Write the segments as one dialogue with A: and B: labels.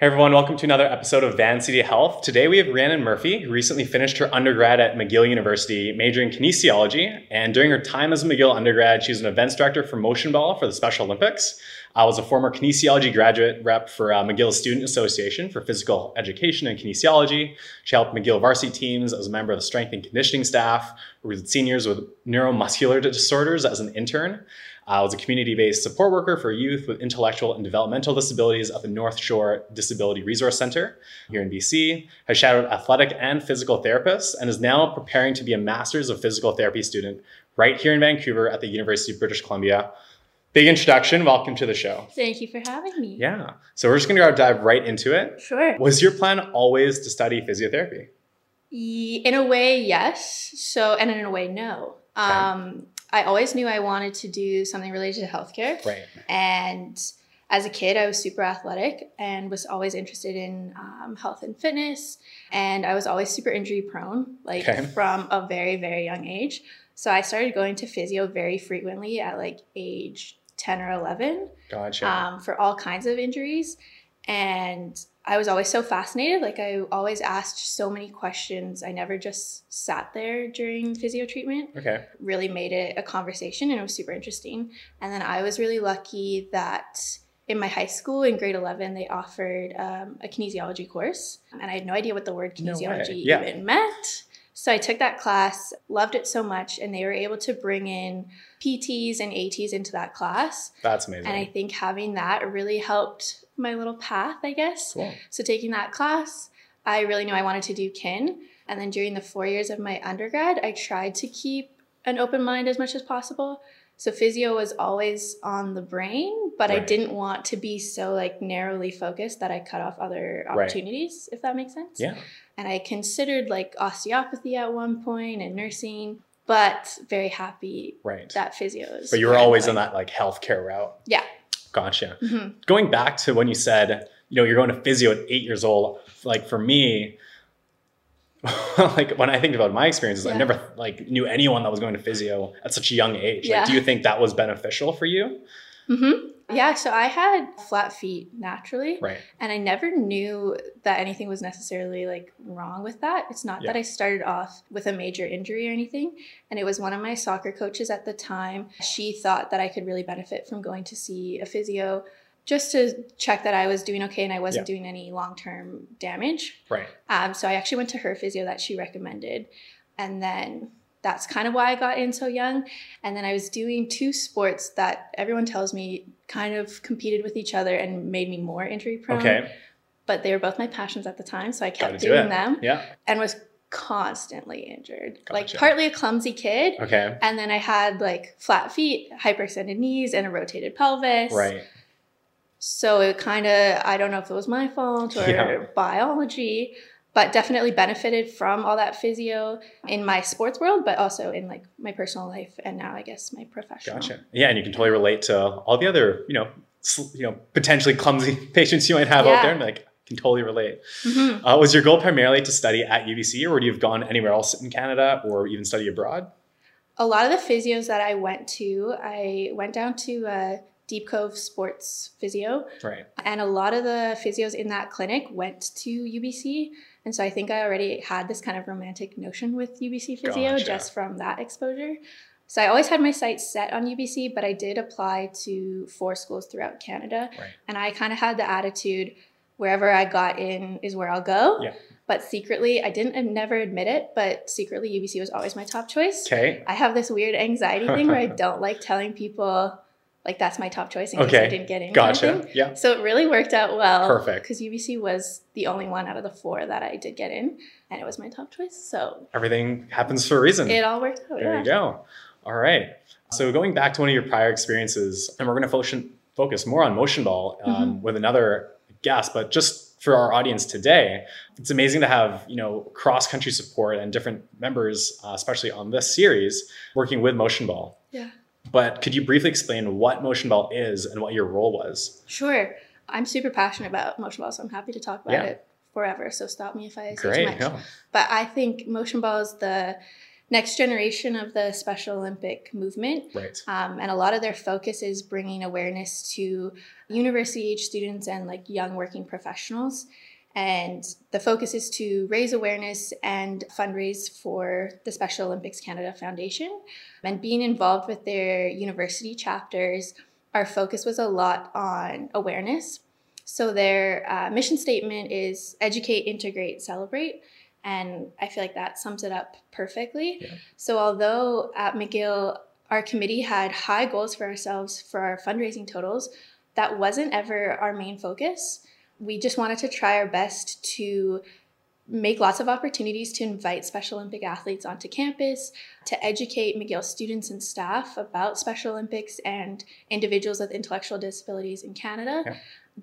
A: Hey everyone, welcome to another episode of Van City Health. Today we have Rhiannon Murphy, who recently finished her undergrad at McGill University, majoring in kinesiology. And during her time as a McGill undergrad, she was an events director for Motion Ball for the Special Olympics. I was a former kinesiology graduate rep for uh, McGill Student Association for physical education and kinesiology. She helped McGill varsity teams as a member of the strength and conditioning staff, with seniors with neuromuscular disorders as an intern. I was a community based support worker for youth with intellectual and developmental disabilities at the North Shore Disability Resource Center here in BC, has shadowed athletic and physical therapists, and is now preparing to be a master's of physical therapy student right here in Vancouver at the University of British Columbia. Big introduction. Welcome to the show.
B: Thank you for having me.
A: Yeah. So we're just going to dive right into it.
B: Sure.
A: Was your plan always to study physiotherapy?
B: In a way, yes. So, and in a way, no. Okay. Um, I always knew I wanted to do something related to healthcare.
A: Right.
B: And as a kid, I was super athletic and was always interested in um, health and fitness. And I was always super injury prone, like okay. from a very, very young age. So I started going to physio very frequently at like age 10 or 11.
A: Gotcha.
B: Um, for all kinds of injuries. And I was always so fascinated. Like I always asked so many questions. I never just sat there during physio treatment.
A: Okay.
B: Really made it a conversation and it was super interesting. And then I was really lucky that in my high school in grade 11 they offered um, a kinesiology course and i had no idea what the word kinesiology no yeah. even meant so i took that class loved it so much and they were able to bring in pts and ats into that class
A: that's amazing
B: and i think having that really helped my little path, I guess.
A: Cool.
B: So taking that class, I really knew I wanted to do kin. And then during the four years of my undergrad, I tried to keep an open mind as much as possible. So physio was always on the brain, but right. I didn't want to be so like narrowly focused that I cut off other opportunities, right. if that makes sense.
A: Yeah.
B: And I considered like osteopathy at one point and nursing, but very happy
A: right.
B: that physio is.
A: But you were always in that like healthcare route.
B: Yeah.
A: Gotcha. Mm-hmm. Going back to when you said, you know, you're going to physio at eight years old, like for me, like when I think about my experiences, yeah. I never like knew anyone that was going to physio at such a young age. Yeah. Like, do you think that was beneficial for you?
B: Mm-hmm. Yeah, so I had flat feet naturally.
A: Right.
B: And I never knew that anything was necessarily like wrong with that. It's not yeah. that I started off with a major injury or anything. And it was one of my soccer coaches at the time. She thought that I could really benefit from going to see a physio just to check that I was doing okay and I wasn't yeah. doing any long term damage.
A: Right.
B: Um, so I actually went to her physio that she recommended. And then that's kind of why I got in so young. And then I was doing two sports that everyone tells me kind of competed with each other and made me more injury prone.
A: Okay.
B: But they were both my passions at the time, so I kept doing do them.
A: Yeah.
B: And was constantly injured. Gotcha. Like partly a clumsy kid.
A: Okay.
B: And then I had like flat feet, hyperextended knees, and a rotated pelvis.
A: Right.
B: So it kind of, I don't know if it was my fault or yeah. biology, but definitely benefited from all that physio in my sports world, but also in like my personal life and now I guess my professional.
A: Gotcha. Yeah, and you can totally relate to all the other, you know, you know, potentially clumsy patients you might have yeah. out there, and like can totally relate. Mm-hmm. Uh, was your goal primarily to study at UBC, or would you have gone anywhere else in Canada, or even study abroad?
B: A lot of the physios that I went to, I went down to uh, Deep Cove Sports Physio,
A: right?
B: And a lot of the physios in that clinic went to UBC. And so I think I already had this kind of romantic notion with UBC physio gotcha. just from that exposure. So I always had my sights set on UBC, but I did apply to four schools throughout Canada.
A: Right.
B: And I kind of had the attitude wherever I got in is where I'll go.
A: Yeah.
B: But secretly, I didn't I never admit it, but secretly UBC was always my top choice.
A: Okay.
B: I have this weird anxiety thing where I don't like telling people like that's my top choice in case. I didn't get in.
A: Gotcha.
B: Of
A: yeah.
B: So it really worked out well.
A: Perfect.
B: Because UBC was the only one out of the four that I did get in, and it was my top choice. So
A: everything happens for a reason.
B: It all worked
A: out.
B: There
A: yeah. you go. All right. So going back to one of your prior experiences, and we're going to focus focus more on motion ball um, mm-hmm. with another guest, but just for our audience today, it's amazing to have you know cross country support and different members, uh, especially on this series, working with motion ball.
B: Yeah.
A: But could you briefly explain what motion ball is and what your role was?
B: Sure. I'm super passionate about motion ball, so I'm happy to talk about yeah. it forever. So stop me if I say
A: Great,
B: too much. But I think motion ball is the next generation of the Special Olympic movement.
A: Right.
B: Um, and a lot of their focus is bringing awareness to university age students and like young working professionals. And the focus is to raise awareness and fundraise for the Special Olympics Canada Foundation. And being involved with their university chapters, our focus was a lot on awareness. So their uh, mission statement is educate, integrate, celebrate. And I feel like that sums it up perfectly. Yeah. So, although at McGill, our committee had high goals for ourselves for our fundraising totals, that wasn't ever our main focus. We just wanted to try our best to make lots of opportunities to invite Special Olympic athletes onto campus, to educate McGill students and staff about Special Olympics and individuals with intellectual disabilities in Canada, yeah.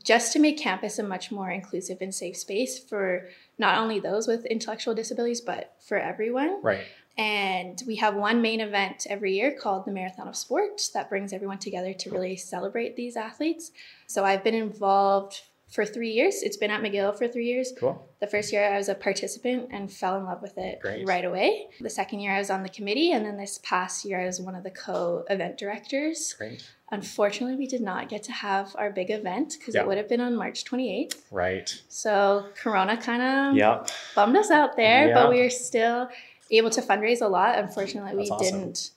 B: just to make campus a much more inclusive and safe space for not only those with intellectual disabilities, but for everyone.
A: Right.
B: And we have one main event every year called the Marathon of Sport that brings everyone together to really celebrate these athletes. So I've been involved for three years. It's been at McGill for three years.
A: Cool.
B: The first year I was a participant and fell in love with it
A: Great.
B: right away. The second year I was on the committee, and then this past year I was one of the co event directors.
A: Great.
B: Unfortunately, we did not get to have our big event because yeah. it would have been on March 28th.
A: Right.
B: So Corona kind of
A: yep.
B: bummed us out there, yep. but we were still able to fundraise a lot. Unfortunately, That's we awesome. didn't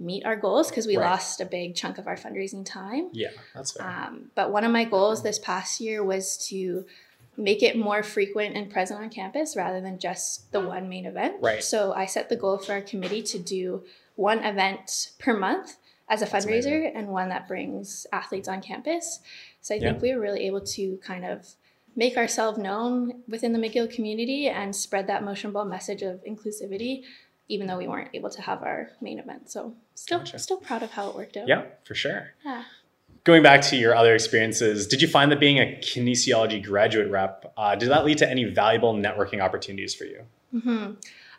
B: meet our goals because we right. lost a big chunk of our fundraising time.
A: Yeah, that's fair.
B: Um, but one of my goals this past year was to make it more frequent and present on campus rather than just the one main event.
A: Right.
B: So I set the goal for our committee to do one event per month as a fundraiser and one that brings athletes on campus. So I think yeah. we were really able to kind of make ourselves known within the McGill community and spread that motion ball message of inclusivity even though we weren't able to have our main event. So still gotcha. still proud of how it worked out.
A: Yeah, for sure.
B: Yeah.
A: Going back to your other experiences, did you find that being a kinesiology graduate rep, uh, did that lead to any valuable networking opportunities for you?
B: Mm-hmm.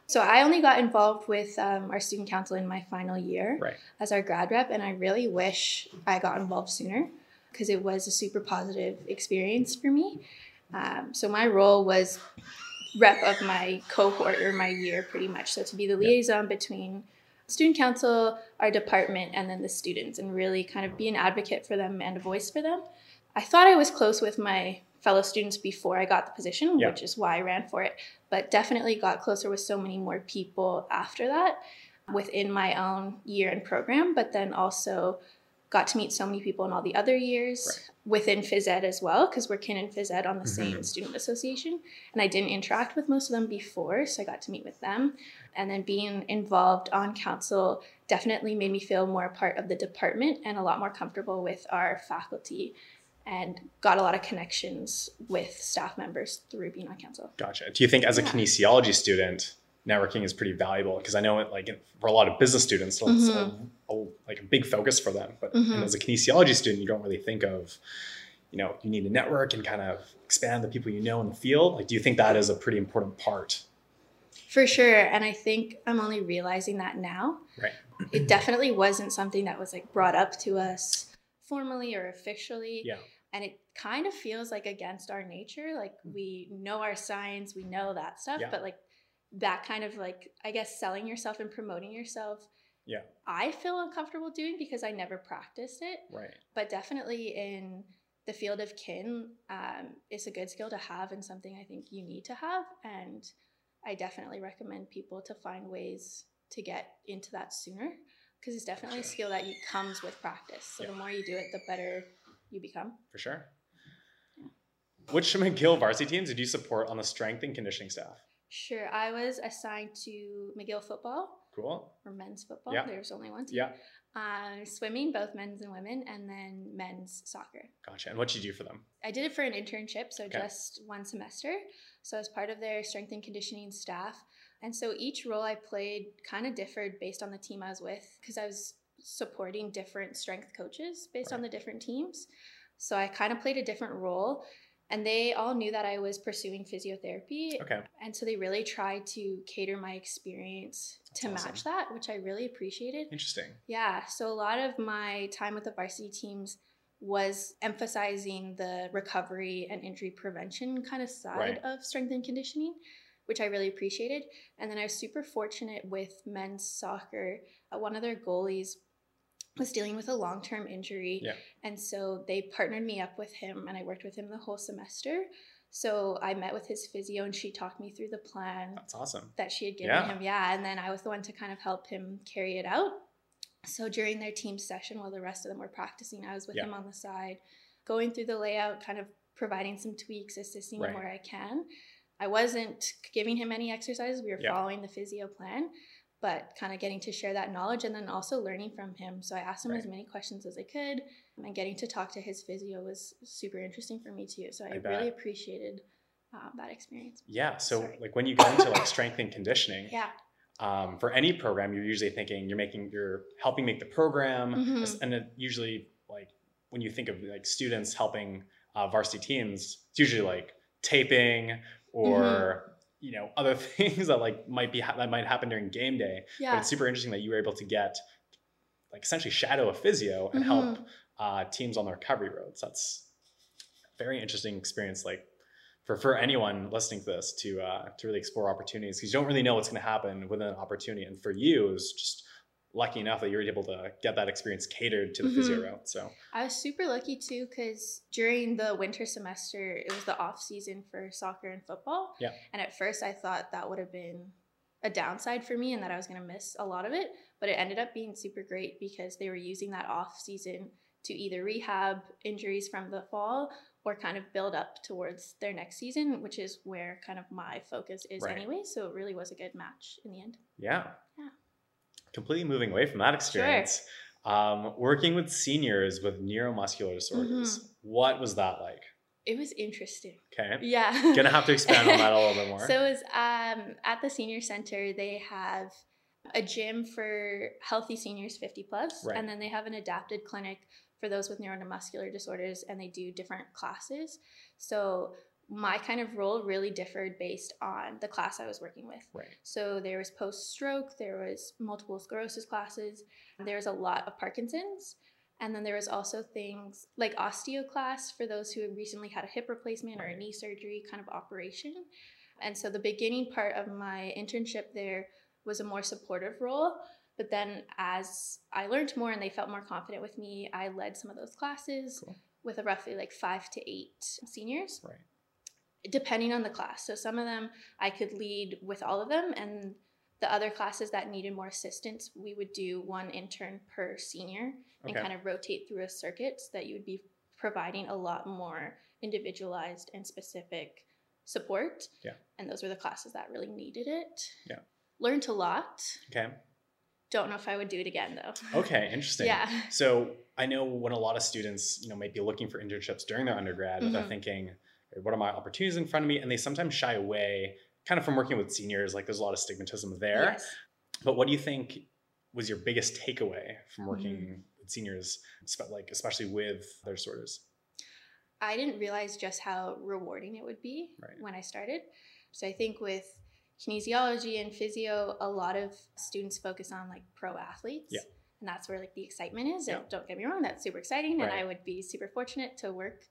B: So I only got involved with um, our student council in my final year
A: right.
B: as our grad rep, and I really wish I got involved sooner because it was a super positive experience for me. Um, so my role was rep of my cohort or my year pretty much. So to be the liaison between student council, our department, and then the students, and really kind of be an advocate for them and a voice for them. I thought I was close with my fellow students before I got the position, yeah. which is why I ran for it, but definitely got closer with so many more people after that within my own year and program, but then also got to meet so many people in all the other years. Within phys ed as well because we're kin and phys ed on the mm-hmm. same student association and i didn't interact with most of them before so i got to meet with them and then being involved on council definitely made me feel more a part of the department and a lot more comfortable with our faculty and got a lot of connections with staff members through being on council
A: gotcha do you think as a yeah. kinesiology student networking is pretty valuable because I know it like for a lot of business students, it's mm-hmm. a, a, like a big focus for them. But mm-hmm. as a kinesiology student, you don't really think of, you know, you need to network and kind of expand the people you know in the field. Like, do you think that is a pretty important part?
B: For sure, and I think I'm only realizing that now.
A: Right.
B: it definitely wasn't something that was like brought up to us formally or officially.
A: Yeah.
B: And it kind of feels like against our nature. Like we know our science, we know that stuff, yeah. but like that kind of like I guess selling yourself and promoting yourself.
A: Yeah.
B: I feel uncomfortable doing because I never practiced it.
A: Right.
B: But definitely in the field of kin, um, it's a good skill to have and something I think you need to have. And I definitely recommend people to find ways to get into that sooner because it's definitely sure. a skill that you, comes with practice. So yeah. the more you do it, the better you become.
A: For sure. Yeah. Which McGill varsity teams did you support on the strength and conditioning staff?
B: Sure. I was assigned to McGill football.
A: Cool.
B: Or men's football.
A: Yeah.
B: There's only one. Team.
A: Yeah.
B: Uh, swimming, both men's and women, and then men's soccer.
A: Gotcha. And what did you do for them?
B: I did it for an internship, so okay. just one semester. So as part of their strength and conditioning staff. And so each role I played kind of differed based on the team I was with because I was supporting different strength coaches based right. on the different teams. So I kind of played a different role and they all knew that I was pursuing physiotherapy.
A: Okay.
B: And so they really tried to cater my experience That's to awesome. match that, which I really appreciated.
A: Interesting.
B: Yeah. So a lot of my time with the varsity teams was emphasizing the recovery and injury prevention kind of side right. of strength and conditioning, which I really appreciated. And then I was super fortunate with men's soccer. Uh, one of their goalies was dealing with a long term injury.
A: Yeah.
B: And so they partnered me up with him, and I worked with him the whole semester. So I met with his physio, and she talked me through the plan
A: That's awesome.
B: that she had given
A: Yeah.
B: him. Yeah. And then I was the one to kind of help him carry it out. So during their team session, while the rest of them were practicing, I was with
A: Yeah.
B: him on the side, going through the layout, kind of providing some tweaks, assisting him where I can. I wasn't giving him any exercises. We were
A: Yeah.
B: following the physio plan, but kind of getting to share that knowledge and then also learning from him. So I asked him as many questions as I could, and getting to talk to his physio was super interesting for me too. So I,
A: I
B: really appreciated uh, that experience.
A: Yeah. So
B: Sorry.
A: like when you go into like strength and conditioning,
B: Yeah.
A: um, for any program, you're usually thinking you're making you're helping make the program,
B: Mhm.
A: and it usually like when you think of like students helping uh, varsity teams, it's usually like taping or
B: Mm-hmm.
A: You know other things that like might be ha- that might happen during game day. But
B: Yeah.
A: it's super interesting that you were able to get like essentially shadow a physio and help
B: Mhm.
A: uh, teams on the recovery roads. That's a very interesting experience. Like for for anyone listening to this to uh, to really explore opportunities because you don't really know what's going to happen within an opportunity. And for you, it was just lucky enough that you were able to get that experience catered to the physio
B: Mhm.
A: route. So
B: I was super lucky too because during the winter semester, it was the off season for soccer and football.
A: Yeah.
B: And at first, I thought that would have been a downside for me and that I was going to miss a lot of it. But it ended up being super great because they were using that off season to either rehab injuries from the fall or kind of build up towards their next season, which is where kind of my focus is
A: Right.
B: anyway. So it really was a good match in the end.
A: Yeah. Completely moving away from that experience. Um, working with seniors with neuromuscular disorders,
B: Mm-hmm.
A: what was that like?
B: It was interesting.
A: Okay,
B: Yeah.
A: gonna have to expand on that a little bit more.
B: So it was um, at the senior center. They have a gym for healthy seniors 50 plus,
A: Right.
B: and then they have an adapted clinic for those with neuromuscular disorders, and they do different classes. So my kind of role really differed based on the class I was working with.
A: right,
B: So there was post stroke, there was multiple sclerosis classes, mm. there was a lot of Parkinson's. And then there was also things like osteoclast for those who had recently had a hip replacement or a knee surgery kind of operation. And so the beginning part of my internship there was a more supportive role. But then as I learned more and they felt more confident with me, I led some of those classes
A: Cool.
B: with a roughly like five to eight seniors
A: right,
B: depending on the class. So some of them I could lead with all of them, and the other classes that needed more assistance, we would do one intern per senior and
A: Okay.
B: kind of rotate through a circuit so that you would be providing a lot more individualized and specific support.
A: Yeah.
B: And those were the classes that really needed it.
A: Yeah.
B: Learned a lot.
A: okay,
B: Don't know if I would do it again though.
A: okay, interesting.
B: Yeah.
A: So I know when a lot of students, you know, might be looking for internships during their undergrad, they're
B: Mhm.
A: thinking, what are my opportunities in front of me? And they sometimes shy away, kind of from working with seniors. Like there's a lot of stigmatism there.
B: Yes.
A: But what do you think was your biggest takeaway from working
B: Mm-hmm.
A: with seniors, like especially with their disorders?
B: I didn't realize just how rewarding it would be
A: Right.
B: when I started. So I think with kinesiology and physio, a lot of students focus on like pro athletes.
A: Yeah.
B: And that's where like the excitement is.
A: Yeah.
B: And don't get me wrong, that's super exciting. And I would be super fortunate to work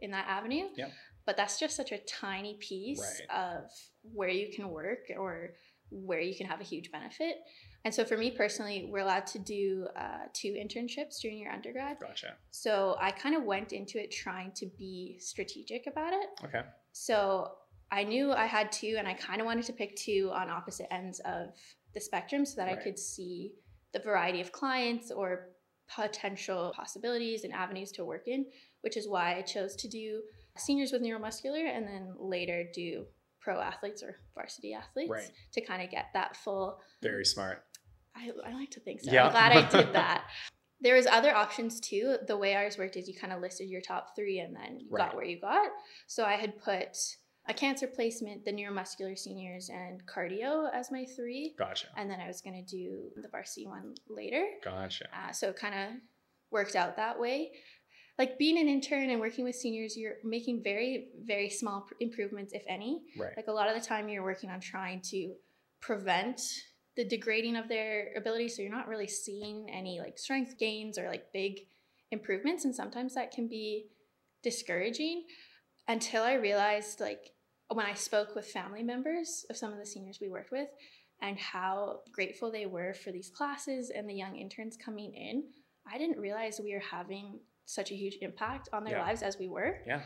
B: in that avenue.
A: Yeah.
B: But that's just such a tiny piece
A: Right.
B: of where you can work or where you can have a huge benefit. And so for me personally, we're allowed to do uh, two internships during your undergrad.
A: Gotcha.
B: So I kind of went into it trying to be strategic about it.
A: Okay.
B: So I knew I had two, and I kind of wanted to pick two on opposite ends of the spectrum so that I could see the variety of clients or potential possibilities and avenues to work in, which is why I chose to do seniors with neuromuscular and then later do pro athletes or varsity athletes
A: Right.
B: to kind of get that full
A: Very smart.
B: I, I like to think so.
A: Yeah.
B: I'm glad I did that. There was other options too. The way ours worked is you kind of listed your top three and then you
A: Right.
B: got where you got. So I had put a cancer placement, the neuromuscular seniors, and cardio as my three.
A: Gotcha.
B: And then I was going to do the varsity one later.
A: Gotcha.
B: Uh, so it kind of worked out that way. Like being an intern and working with seniors, you're making very, very small pr- improvements, if any.
A: Right.
B: Like a lot of the time, you're working on trying to prevent the degrading of their ability. So you're not really seeing any like strength gains or like big improvements. And sometimes that can be discouraging until I realized like when I spoke with family members of some of the seniors we worked with and how grateful they were for these classes and the young interns coming in, I didn't realize we were having such a huge impact on their
A: Yeah.
B: lives as we were.
A: Yeah.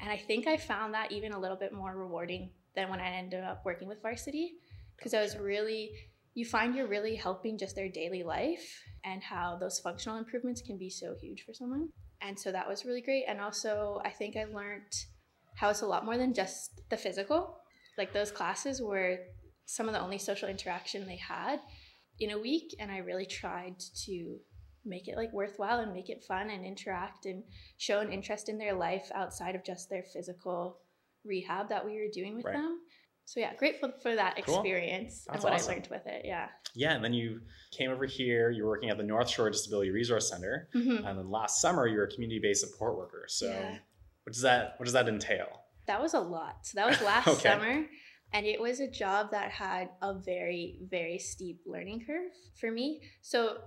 B: And I think I found that even a little bit more rewarding than when I ended up working with varsity oh, because I was really, you find you're really helping just their daily life and how those functional improvements can be so huge for someone. And so that was really great. And also, I think I learned how it's a lot more than just the physical. Like those classes were some of the only social interaction they had in a week. And I really tried to make it like worthwhile and make it fun and interact and show an interest in their life outside of just their physical rehab that we were doing with
A: Right.
B: them. So yeah, grateful for that
A: Cool.
B: experience and what
A: awesome.
B: I learned with it. Yeah.
A: Yeah, and then you came over here. You're working at the North Shore Disability Resource Center,
B: Mhm.
A: and then last summer you were a community-based support worker. So,
B: Yeah.
A: what does that what does that entail?
B: That was a lot. So that was last
A: Okay.
B: summer. And it was a job that had a very, very steep learning curve for me. So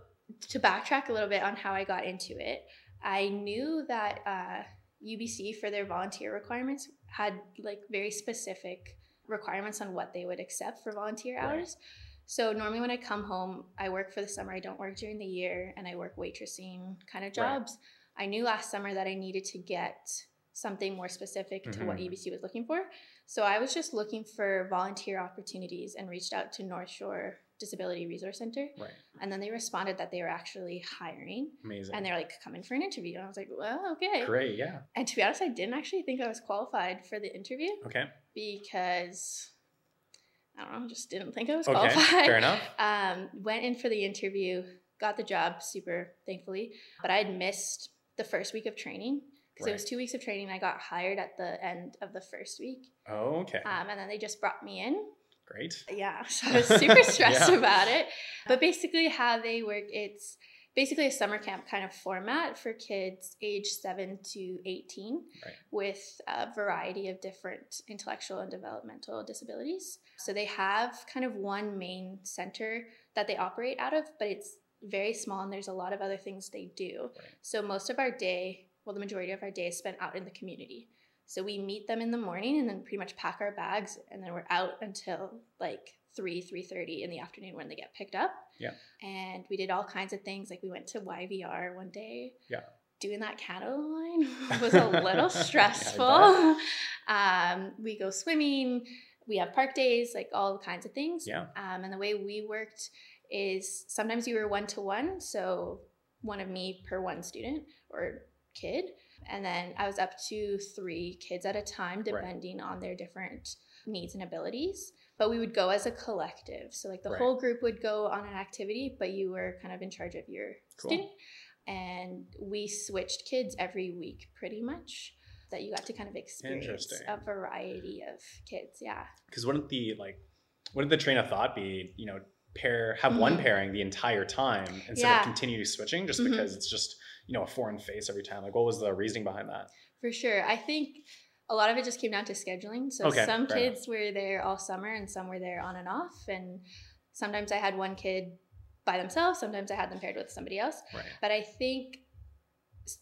B: to backtrack a little bit on how I got into it, I knew that uh, UBC for their volunteer requirements had like very specific requirements on what they would accept for volunteer
A: Right.
B: hours. So normally when I come home, I work for the summer. I don't work during the year, and I work waitressing kind of
A: Right.
B: jobs. I knew last summer that I needed to get something more specific to what
A: Mhm.
B: UBC was looking for. So I was just looking for volunteer opportunities and reached out to North Shore Disability Resource Center.
A: Right,
B: And then they responded that they were actually hiring.
A: amazing.
B: And they're like, come in for an interview. And I was like, well, okay.
A: Great, yeah.
B: And to be honest, I didn't actually think I was qualified for the interview
A: Okay,
B: because I don't know, just didn't think I was
A: okay,
B: qualified.
A: fair enough.
B: Um, went in for the interview, got the job super thankfully, but I had missed the first week of training because it was two weeks of training. I got hired at the end of the first week,
A: Oh, okay,
B: um, and then they just brought me in.
A: Great.
B: Yeah, so I was super stressed
A: Yeah.
B: about it. But basically, how they work, it's basically a summer camp kind of format for kids age 7 to 18
A: Right.
B: with a variety of different intellectual and developmental disabilities. So they have kind of one main center that they operate out of, but it's very small and there's a lot of other things they do.
A: Right.
B: So most of our day, well, the majority of our day is spent out in the community. So we meet them in the morning and then pretty much pack our bags and then we're out until like 3 3:30 in the afternoon when they get picked up.
A: Yeah.
B: And we did all kinds of things like we went to YVR one day.
A: Yeah.
B: Doing that Canada line was a little stressful. um, we go swimming, we have park days, like all kinds of things.
A: Yeah.
B: Um, and the way we worked is sometimes you were one to one, so one of me per one student or kid, and then I was up to three kids at a time,
A: Right.
B: depending on their different needs and abilities. But we would go as a collective, so like the
A: Right.
B: whole group would go on an activity, but you were kind of in charge of your
A: Cool.
B: student. And we switched kids every week, pretty much. That you got to kind of experience a variety of kids. Yeah.
A: Because wouldn't the like, wouldn't the train of thought be, you know, pair have one
B: Mhm.
A: pairing the entire time instead
B: Yeah.
A: of continue switching just
B: Mhm.
A: because it's just you know a foreign face every time? Like, what was the reasoning behind that?
B: For sure. I think a lot of it just came down to scheduling. So
A: Okay,
B: some kids were there all summer and some were there on and off. And sometimes I had one kid by themselves, sometimes I had them paired with somebody else.
A: Right.
B: But I think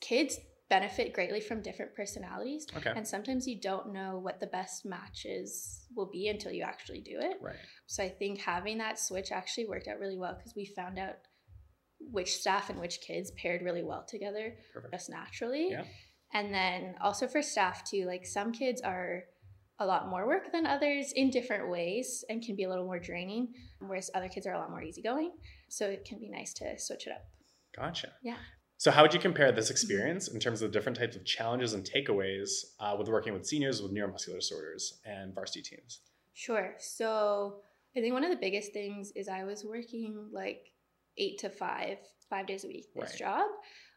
B: kids benefit greatly from different personalities.
A: Okay.
B: And sometimes you don't know what the best matches will be until you actually do it.
A: Right.
B: So I think having that switch actually worked out really well because we found out which staff and which kids paired really well together
A: Perfect.
B: just naturally.
A: Yeah.
B: And then also for staff too, like some kids are a lot more work than others in different ways and can be a little more draining, whereas other kids are a lot more easygoing. So it can be nice to switch it up.
A: Gotcha.
B: Yeah.
A: So, how would you compare this experience in terms of the different types of challenges and takeaways uh, with working with seniors with neuromuscular disorders and varsity teams?
B: Sure. So I think one of the biggest things is I was working like eight to five, five days a week this
A: Right.
B: job,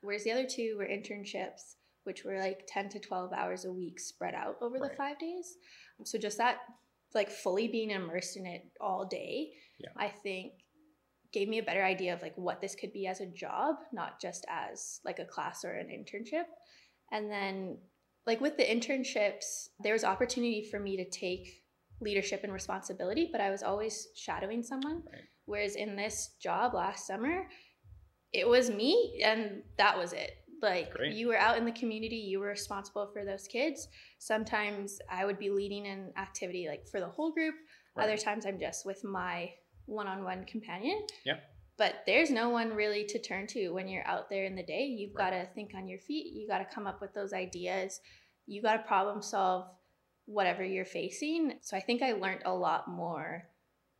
B: whereas the other two were internships, which were like 10 to 12 hours a week spread out over the five days. Um, so just that, like fully being immersed in it all day,
A: Yeah.
B: I think gave me a better idea of like what this could be as a job, not just as like a class or an internship. And then like with the internships, there was opportunity for me to take leadership and responsibility, but I was always shadowing someone.
A: Right.
B: Whereas in this job last summer, it was me and that was it. Like
A: Great.
B: you were out in the community, you were responsible for those kids. Sometimes I would be leading an activity like for the whole group.
A: Right.
B: Other times I'm just with my one-on-one companion.
A: Yeah.
B: But there's no one really to turn to when you're out there in the day. You've
A: Right.
B: got to think on your feet. You got to come up with those ideas. You got to problem solve whatever you're facing. So I think I learned a lot more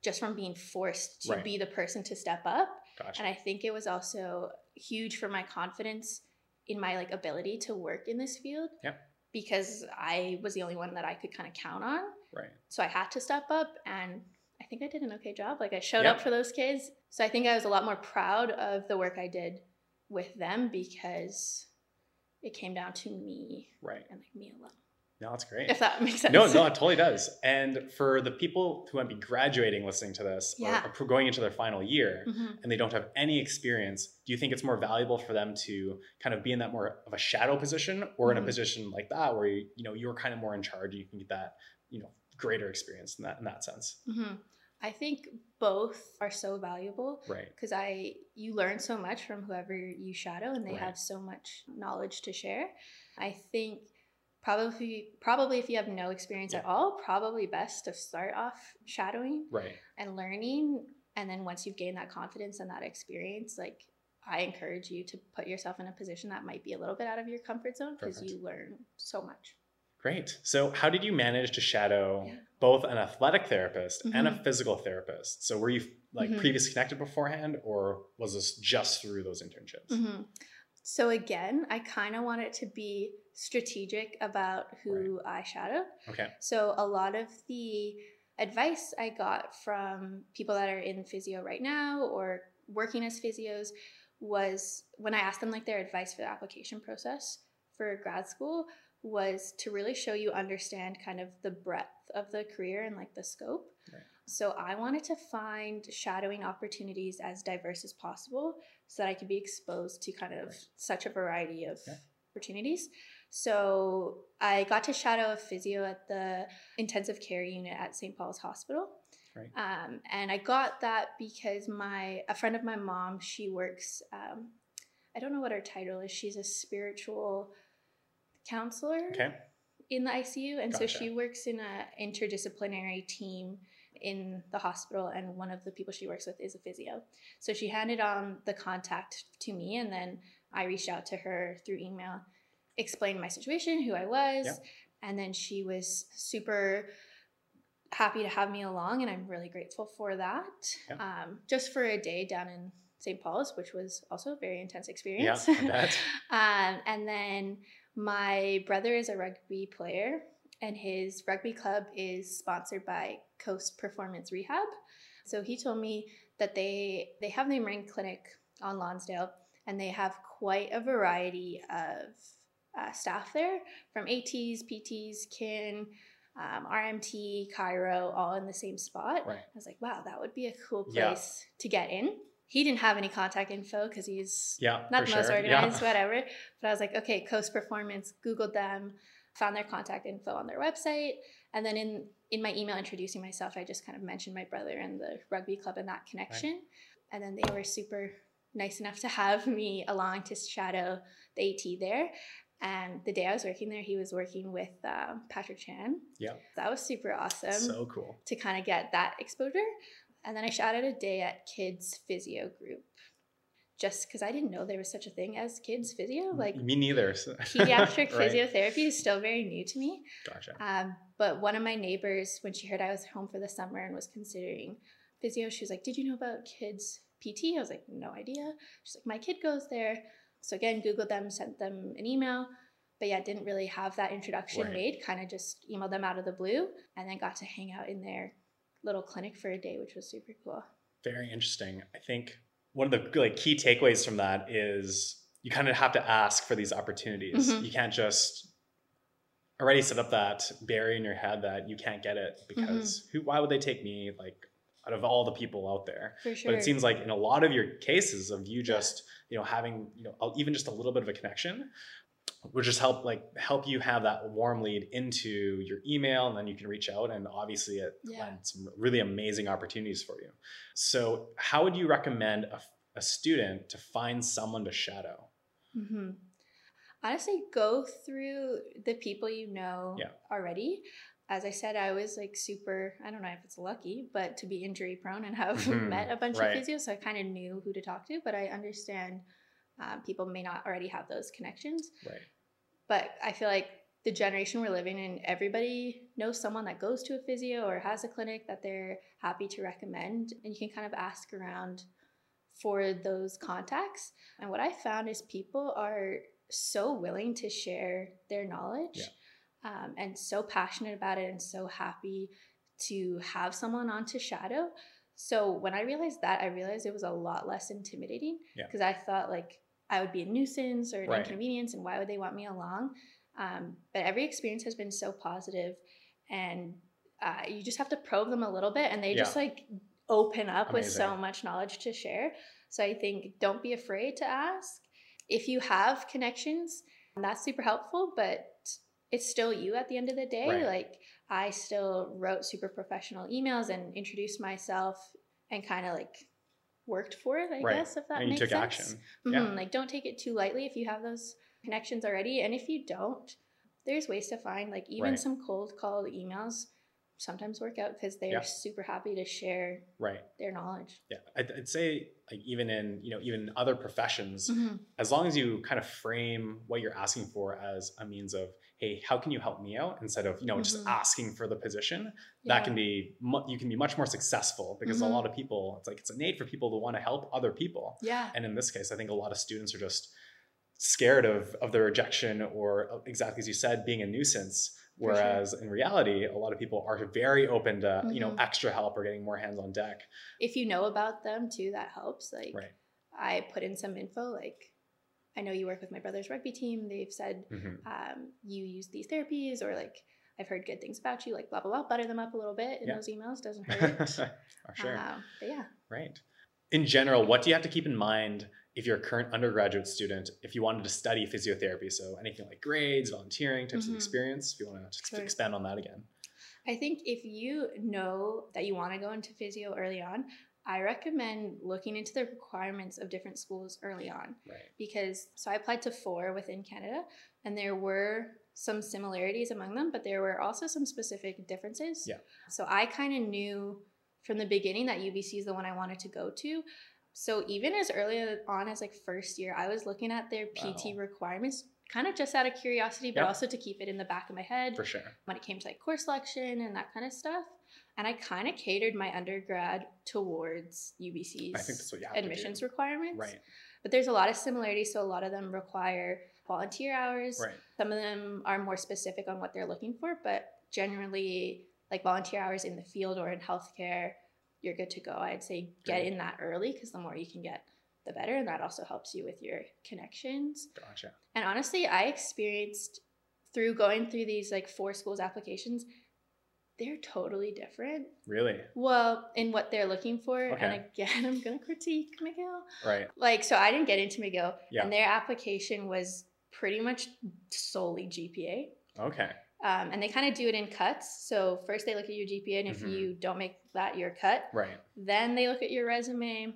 B: just from being forced to
A: Right.
B: be the person to step up.
A: Gotcha.
B: And I think it was also huge for my confidence in my like ability to work in this field.
A: Yeah.
B: Because I was the only one that I could kind of count on.
A: right.
B: So I had to step up and I think I did an okay job. Like I showed
A: Yeah.
B: up for those kids. So I think I was a lot more proud of the work I did with them because it came down to me
A: Right.
B: and like me alone.
A: No, that's great.
B: If that makes sense.
A: No, no, it totally does. And for the people who might be graduating listening to this
B: Yeah.
A: or, or going into their final year
B: Mhm.
A: and they don't have any experience, do you think it's more valuable for them to kind of be in that more of a shadow position or in a
B: Mhm.
A: position like that where you, you know you're kind of more in charge, you can get that, you know, greater experience in that in that sense.
B: Mhm. I think both are so valuable.
A: Right.
B: because I you learn so much from whoever you shadow and they
A: Right.
B: have so much knowledge to share. I think probably probably if you have no experience at all, probably best to start off shadowing
A: Right.
B: and learning and then once you've gained that confidence and that experience like I encourage you to put yourself in a position that might be a little bit out of your comfort zone because you learn so much.
A: Great. So, how did you manage to shadow
B: Yeah.
A: both an athletic therapist and a
B: Mhm.
A: physical therapist? So, were you like
B: Mhm.
A: previously connected beforehand, or was this just through those internships?
B: Mhm. So again, I kind of want it to be strategic about who I shadow.
A: Okay.
B: So a lot of the advice I got from people that are in physio right now or working as physios was when I asked them like their advice for the application process for grad school was to really show you understand kind of the breadth of the career and like the scope.
A: Right.
B: So I wanted to find shadowing opportunities as diverse as possible so that I could be exposed to kind of
A: Right.
B: such a variety of opportunities. So I got to shadow a physio at the intensive care unit at St. Paul's Hospital.
A: Right.
B: Um, and I got that because my a friend of my mom, she works. Um, I don't know what her title is. She's a spiritual counselor
A: Okay.
B: in the ICU, and
A: Gotcha.
B: so she works in a interdisciplinary team in the hospital, and one of the people she works with is a physio. So she handed on the contact to me, and then I reached out to her through email, explained my situation, who I was,
A: Yeah.
B: and then she was super happy to have me along, and I'm really grateful for that.
A: Yeah.
B: Um, just for a day down in St. Paul's, which was also a very intense experience.
A: Bet.
B: Um, and then my brother is a rugby player, and his rugby club is sponsored by Coast Performance Rehab. So he told me that they they have the Marine Clinic on Lonsdale, and they have quite a variety of uh, staff there, from ATs, PTs, kin, um, RMT, chiro, all in the same spot.
A: Right.
B: I was like, wow, that would be a cool
A: Yeah.
B: place to get in. He didn't have any contact info because he's
A: Yeah.
B: not the most
A: sure.
B: organized,
A: Yeah.
B: whatever. But I was like, okay, Coast Performance, Googled them, found their contact info on their website, and then in in my email introducing myself, I just kind of mentioned my brother and the rugby club and that connection, and then they were super nice enough to have me along to shadow the AT there. And the day I was working there, he was working with um, Patrick Chan.
A: Yeah.
B: That was super awesome
A: So cool.
B: to kind of get that exposure. And then I shadowed a day at Kids Physio Group just because I didn't know there was such a thing as kids physio. Like
A: me neither. so-
B: pediatric
A: Right.
B: physiotherapy is still very new to me.
A: Gotcha.
B: Um, but one of my neighbors, when she heard I was home for the summer and was considering physio, she was like, Did you know about kids PT? I was like, No idea. She's like, My kid goes there. So again, Googled them, sent them an email. But yeah, didn't really have that introduction
A: Right.
B: made. Kind of just emailed them out of the blue and then got to hang out in their little clinic for a day, which was super cool.
A: Very interesting. I think one of the like key takeaways from that is you kind of have to ask for these opportunities.
B: Mhm.
A: You can't just already set up that barrier in your head that you can't get it because
B: Mm-hmm.
A: who why would they take me like out of all the people out there?
B: Sure.
A: But it seems like in a lot of your cases of you just, you know, having, you know, even just a little bit of a connection would just help like help you have that warm lead into your email and then you can reach out and obviously it
B: Yeah.
A: some really amazing opportunities for you. So how would you recommend a, a student to find someone to shadow?
B: hmm Honestly, go through the people you know
A: Yeah.
B: already. As I said, I was like super, I don't know if it's lucky, but to be injury prone and have
A: Mhm.
B: met a bunch
A: Right.
B: of physios, so I kind of knew who to talk to, but I understand um, people may not already have those connections.
A: Right.
B: But I feel like the generation we're living in, everybody knows someone that goes to a physio or has a clinic that they're happy to recommend. And you can kind of ask around for those contacts. And what I found is people are so willing to share their knowledge um, and so passionate about it and so happy to have someone on to shadow. So when I realized that, I realized it was a lot less intimidating
A: Yeah.
B: because I thought like I would be a nuisance or an
A: Right.
B: inconvenience and why would they want me along? Um, but every experience has been so positive and uh, you just have to probe them a little bit and they just like open up with so much knowledge to share. So I think don't be afraid to ask. If you have connections, that's super helpful, but it's still you at the end of the day.
A: Right.
B: Like I still wrote super professional emails and introduced myself and kind of like worked for it, I
A: Right.
B: guess, if that
A: and you
B: makes
A: took
B: sense.
A: action.
B: Mhm,
A: Yeah.
B: Like, don't take it too lightly if you have those connections already. And if you don't, there's ways to find, like, even
A: Right.
B: some cold call emails sometimes work out because they're
A: Yeah.
B: super happy to share
A: Right.
B: their knowledge.
A: Yeah. I'd, I'd say like even in you know even other professions,
B: Mhm.
A: as long as you kind of frame what you're asking for as a means of hey how can you help me out instead of you know just
B: Mhm.
A: asking for the position
B: Yeah.
A: that can be mu- you can be much more successful because a
B: Mhm.
A: lot of people it's like it's innate for people to want to help other people
B: Yeah.
A: and in this case i think a lot of students are just scared of of the rejection or uh, exactly as you said being a nuisance
B: For sure.
A: whereas in reality a lot of people are very open to you know
B: Mhm.
A: extra help or getting more hands on deck
B: If you know about them too, that helps. Like,
A: right
B: I put in some info, like, I know you work with my brother's rugby team. They've said
A: Mhm.
B: um, you use these therapies, or like, I've heard good things about you, like, blah, blah, blah. Butter them up a little bit in
A: Yeah.
B: those emails, doesn't hurt.
A: Sure
B: Um, but yeah.
A: Right. In general, what do you have to keep in mind if you're a current undergraduate student, if you wanted to study physiotherapy? So anything like grades, volunteering, types of
B: Mhm.
A: experience, if you want to
B: Sure.
A: expand on that again.
B: I think if you know that you want to go into physio early on, I recommend looking into the requirements of different schools early on
A: Right.
B: because so I applied to four within Canada and there were some similarities among them, but there were also some specific differences.
A: Yeah.
B: So I kind of knew from the beginning that UBC is the one I wanted to go to. So even as early on as like first year, I was looking at their PT
A: Wow.
B: requirements kind of just out of curiosity, but
A: Yeah.
B: also to keep it in the back of my head
A: For sure.
B: when it came to like course selection and that kind of stuff. And I kind of catered my undergrad towards UBC's
A: I think that's what you have to
B: admissions requirements.
A: Right.
B: But there's a lot of similarities. So a lot of them require volunteer hours.
A: Right.
B: Some of them are more specific on what they're looking for, but generally, like volunteer hours in the field or in healthcare, you're good to go. I'd say get in that early because the more you can get, the better. And that also helps you with your connections.
A: Gotcha.
B: And honestly, I experienced through going through these like four schools applications, they're totally different.
A: Really?
B: Well, in what they're looking for. And again, I'm gonna critique McGill.
A: Right.
B: Like, so I didn't get into McGill,
A: Yeah.
B: and their application was pretty much solely GPA.
A: Okay.
B: Um, and they kind of do it in cuts. So first they look at your GPA, and if
A: Mhm.
B: you don't make that your cut,
A: Right.
B: then they look at your resume,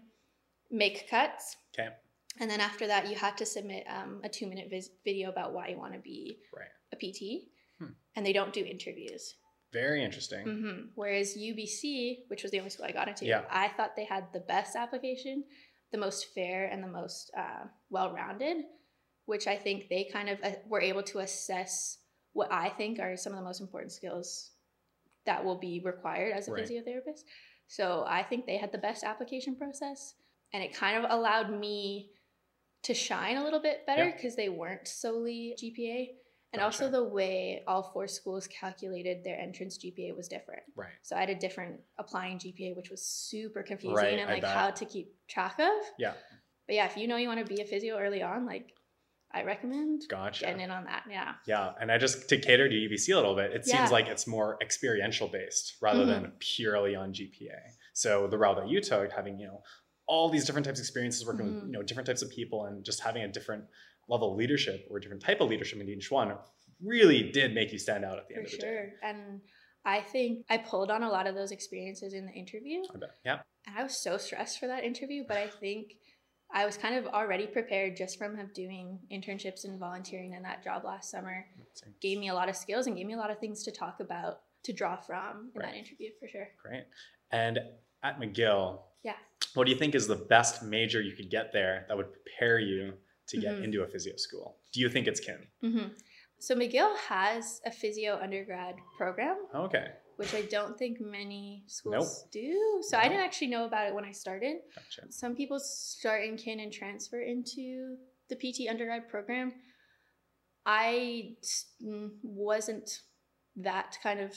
B: make cuts,
A: Okay.
B: and then after that you have to submit um, a two minute vis- video about why you want to be
A: Right.
B: a PT.
A: Hmm.
B: And they don't do interviews.
A: Very interesting.
B: hmm Whereas UBC, which was the only school I got into,
A: Yeah.
B: I thought they had the best application, the most fair, and the most uh, well rounded, which I think they kind of uh, were able to assess what I think are some of the most important skills that will be required as a
A: Right.
B: physiotherapist. So I think they had the best application process, and it kind of allowed me to shine a little bit better
A: Yeah.
B: because they weren't solely GPA. And also the way all four schools calculated their entrance GPA was different.
A: Right.
B: So I had a different applying GPA, which was super confusing
A: Right,
B: and like how to keep track of.
A: Yeah.
B: But yeah, if you know you want to be a physio early on, like I recommend
A: Gotcha.
B: getting in on that. Yeah.
A: Yeah, and I just to cater to UBC a little bit, it
B: Yeah.
A: seems like it's more experiential based rather than purely on GPA. So the route that you took, having you know all these different types of experiences, working with
B: Mhm.
A: you know different types of people, and just having a different level of leadership or a different type of leadership in each one, really did make you stand out at the
B: For
A: end of the day.
B: sure. And I think I pulled on a lot of those experiences in the interview.
A: I bet. Yeah.
B: And I was so stressed for that interview, but I think I was kind of already prepared just from doing internships and volunteering in that job last summer. Gave me a lot of skills and gave me a lot of things to talk about to draw from in right. that interview for sure.
A: Great. And at McGill,
B: yeah.
A: What do you think is the best major you could get there that would prepare you to get mm-hmm. into a physio school? Do you think it's kin?
B: Mm-hmm. So McGill has a physio undergrad program.
A: Okay.
B: Which I don't think many schools nope. do. So nope. I didn't actually know about it when I started.
A: Gotcha.
B: Some people start in kin and transfer into the PT undergrad program. I mm, wasn't that kind of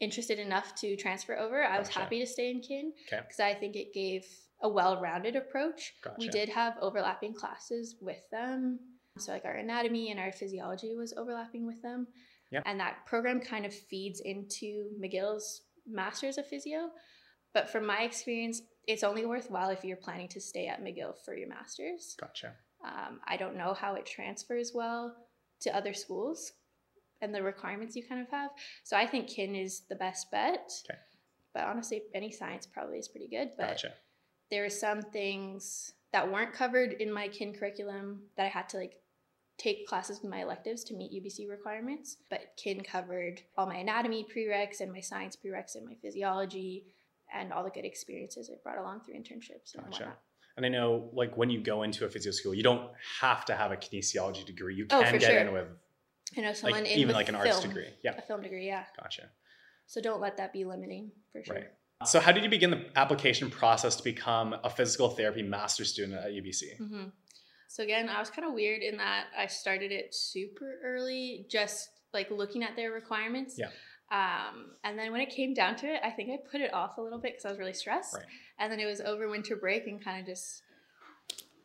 B: interested enough to transfer over. I was happy to stay in kin because okay. I think it gave a well-rounded approach.
A: Gotcha.
B: We did have overlapping classes with them so like our anatomy and our physiology was overlapping with them.
A: Yeah.
B: And that program kind of feeds into McGill's Masters of Physio. But from my experience, it's only worthwhile if you're planning to stay at McGill for your master's.
A: Gotcha.
B: Um, I don't know how it transfers well to other schools and the requirements you kind of have. So I think kin is the best bet.
A: Okay.
B: But honestly, any science probably is pretty good. But
A: gotcha.
B: there are some things that weren't covered in my kin curriculum that I had to like take classes with my electives to meet UBC requirements, but kin covered all my anatomy prereqs and my science prereqs and my physiology and all the good experiences it brought along through internships and gotcha. whatnot.
A: And I know, like, when you go into a physio school, you don't have to have a kinesiology degree. You oh, can oh, get sure. in with,
B: I know someone
A: like,
B: in
A: even like an
B: film,
A: arts degree. Yeah,
B: a film degree. Yeah,
A: gotcha.
B: So don't let that be limiting for sure.
A: Right. So, how did you begin the application process to become a physical therapy master student at UBC?
B: Mm-hmm. So again, I was kind of weird in that I started it super early, just like looking at their requirements.
A: Yeah.
B: Um, and then when it came down to it, I think I put it off a little bit because I was really stressed.
A: Right.
B: And then it was over winter break and kind of just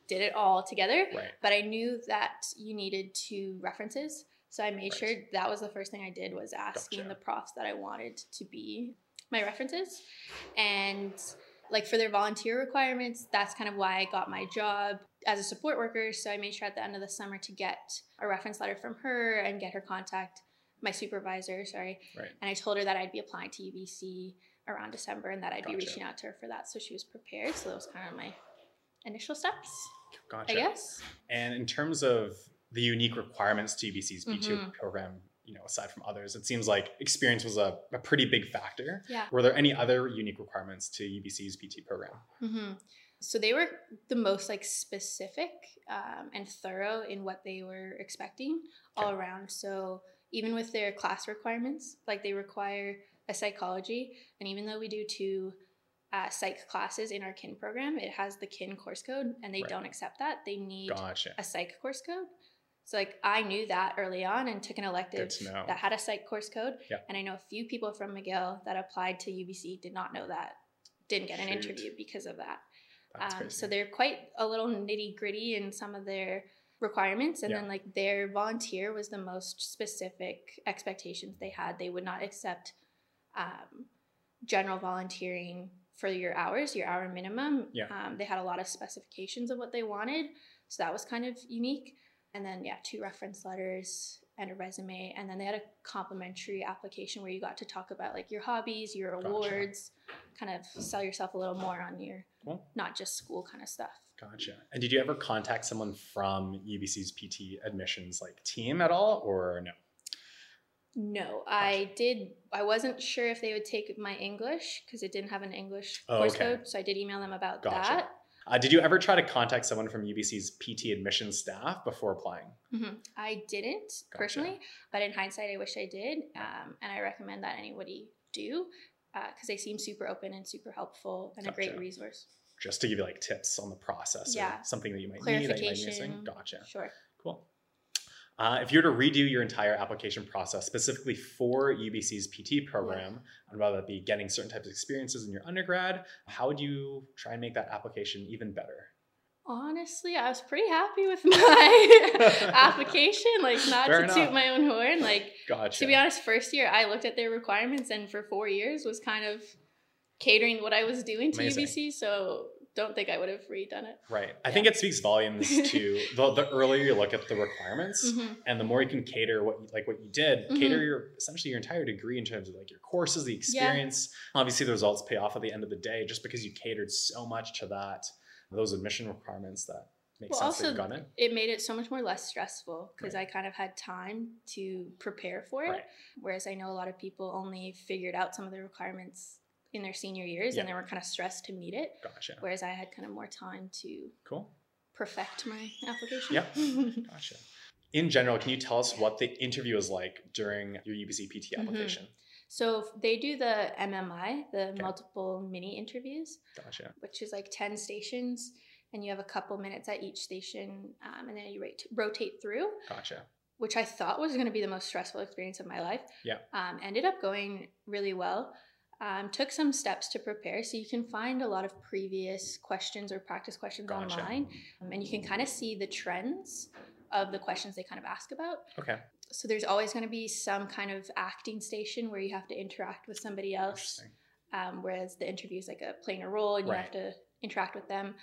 B: did it all together.
A: Right.
B: But I knew that you needed two references. So I made right. sure that was the first thing I did was asking gotcha. the profs that I wanted to be my references. And like for their volunteer requirements, that's kind of why I got my job as a support worker. So I made sure at the end of the summer to get a reference letter from her and get her contact, my supervisor, sorry.
A: Right.
B: And I told her that I'd be applying to UBC around December and that I'd gotcha. be reaching out to her for that. So she was prepared. So that was kind of my initial steps.
A: Gotcha.
B: I guess.
A: And in terms of the unique requirements to UBC's PT mm-hmm. program, you know, aside from others, it seems like experience was a, a pretty big factor.
B: Yeah.
A: Were there any other unique requirements to UBC's PT program?
B: Mm-hmm. So they were the most like specific um, and thorough in what they were expecting okay. all around. So even with their class requirements, like they require a psychology, and even though we do two uh, psych classes in our kin program, it has the kin course code, and they right. don't accept that. They need
A: gotcha.
B: a psych course code. So like I knew that early on and took an elective that had a psych course code.
A: Yep.
B: And I know a few people from McGill that applied to UBC did not know that, didn't get an Shoot. interview because of that. Um, so they're quite a little nitty gritty in some of their requirements. And yeah. then like their volunteer was the most specific expectations they had. They would not accept um, general volunteering for your hours, your hour minimum.
A: Yeah.
B: Um, they had a lot of specifications of what they wanted. So that was kind of unique. And then, yeah, two reference letters and a resume. And then they had a complimentary application where you got to talk about like your hobbies, your awards, gotcha. kind of sell yourself a little more on your cool. not just school kind of stuff.
A: Gotcha. And did you ever contact someone from UBC's PT admissions like team at all or no?
B: No. I did. I wasn't sure if they would take my English because it didn't have an English oh, course okay. code. So I did email them about gotcha. that.
A: Uh, did you ever try to contact someone from UBC's PT admissions staff before applying?
B: Mm-hmm. I didn't gotcha. personally, but in hindsight, I wish I did. Um, and I recommend that anybody do because uh, they seem super open and super helpful and gotcha. a great resource.
A: Just to give you like tips on the process
B: yeah.
A: something that you might need that you might be missing. Gotcha.
B: Sure.
A: Cool. Uh, if you were to redo your entire application process specifically for UBC's PT program, and whether it be getting certain types of experiences in your undergrad, how would you try and make that application even better?
B: Honestly, I was pretty happy with my application. Like, not Fair to enough. toot my own horn. Like,
A: gotcha.
B: to be honest, first year I looked at their requirements, and for four years was kind of catering what I was doing to Amazing. UBC. So don't think I would have redone it.
A: Right. I think it speaks volumes to the, the earlier you look at the requirements mm-hmm. and the more you can cater what you, like what you did, mm-hmm. cater your essentially your entire degree in terms of like your courses, the experience. Yeah. Obviously the results pay off at the end of the day just because you catered so much to that those admission requirements that make
B: Well, also,
A: you've gone in.
B: It made it so much more less stressful because
A: Right.
B: I kind of had time to prepare for it.
A: Right.
B: Whereas I know a lot of people only figured out some of the requirements in their senior years
A: Yeah.
B: and they were kind of stressed to meet it.
A: Gotcha.
B: Whereas I had kind of more time to
A: Cool.
B: perfect my application.
A: Yeah. Gotcha. In general, can you tell us what the interview is like during your UBC PT
B: Mhm.
A: application?
B: so they do the MMI, the
A: Okay.
B: multiple mini interviews,
A: Gotcha.
B: which is like 10 stations. And you have a couple minutes at each station, um, and then you rate, rotate through.
A: Gotcha.
B: which I thought was going to be the most stressful experience of my life.
A: Yeah.
B: Um, ended up going really well. Um, took some steps to prepare. So you can find a lot of previous questions or practice questions
A: Gotcha.
B: online. Um, and you can kind of see the trends of the questions they kind of ask about.
A: Okay.
B: So there's always going to be some kind of acting station where you have to interact with somebody else. Um, whereas the interview is like a playing a role and you have to interact with them.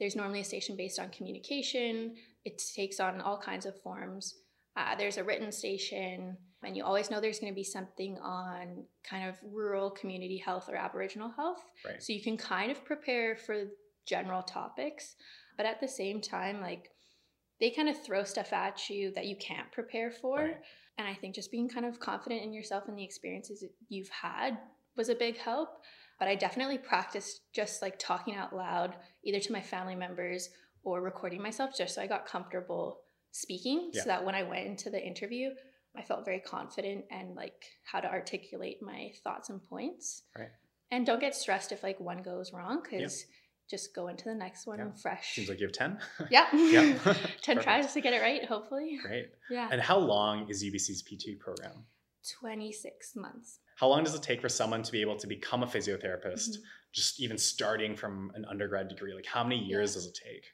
B: There's normally a station based on communication. It takes on all kinds of forms. Uh, there's a written station, and you always know there's going to be something on kind of rural community health or Aboriginal health.
A: Right.
B: So you can kind of prepare for general topics, but at the same time, like they kind of throw stuff at you that you can't prepare for.
A: Right.
B: And I think just being kind of confident in yourself and the experiences you've had was a big help. But I definitely practiced just like talking out loud, either to my family members or recording myself, just so I got comfortable speaking.
A: Yeah.
B: So that when I went into the interview, I felt very confident and like how to articulate my thoughts and points.
A: Right.
B: And don't get stressed if like one goes wrong because just go into the next one
A: Yeah.
B: fresh.
A: Seems like you have 10.
B: yeah.
A: Yeah.
B: 10
A: Perfect.
B: tries to get it right, hopefully.
A: Great.
B: Yeah.
A: And how long is UBC's PT program?
B: 26 months.
A: How long does it take for someone to be able to become a physiotherapist,
B: Mhm.
A: just even starting from an undergrad degree? Like, how many years
B: Yeah.
A: does it take?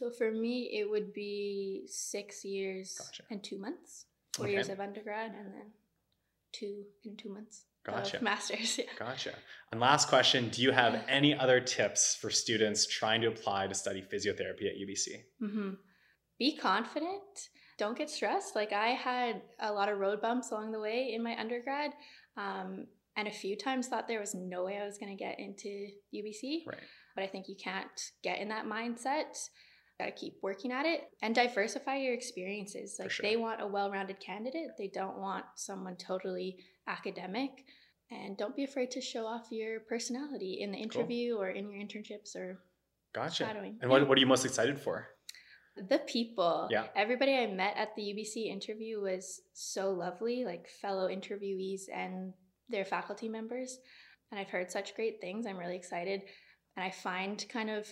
B: So for me, it would be six years
A: Gotcha.
B: and two months, four
A: Okay.
B: years of undergrad, and then two in two months
A: Gotcha.
B: of masters. Yeah.
A: Gotcha. And last question Do you have any other tips for students trying to apply to study physiotherapy at UBC?
B: Mm-hmm. Be confident. Don't get stressed. Like I had a lot of road bumps along the way in my undergrad, um, and a few times thought there was no way I was going to get into UBC.
A: Right.
B: But I think you can't get in that mindset. Got to keep working at it and diversify your experiences. Like
A: sure.
B: they want a well-rounded candidate. They don't want someone totally academic. And don't be afraid to show off your personality in the interview or in your internships or
A: Gotcha.
B: Shadowing.
A: And what, what are you most excited for?
B: the people.
A: Yeah.
B: Everybody I met at the UBC interview was so lovely, like fellow interviewees and their faculty members. And I've heard such great things. I'm really excited. And I find kind of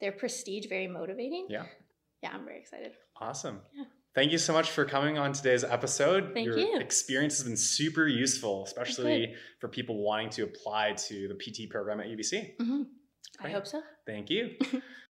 B: their prestige very motivating.
A: Yeah.
B: Yeah, I'm very excited.
A: Awesome.
B: Yeah.
A: Thank you so much for coming on today's episode.
B: Thank
A: Your
B: you.
A: experience has been super useful, especially for people wanting to apply to the PT program at UBC.
B: hmm I hope so.
A: Thank you.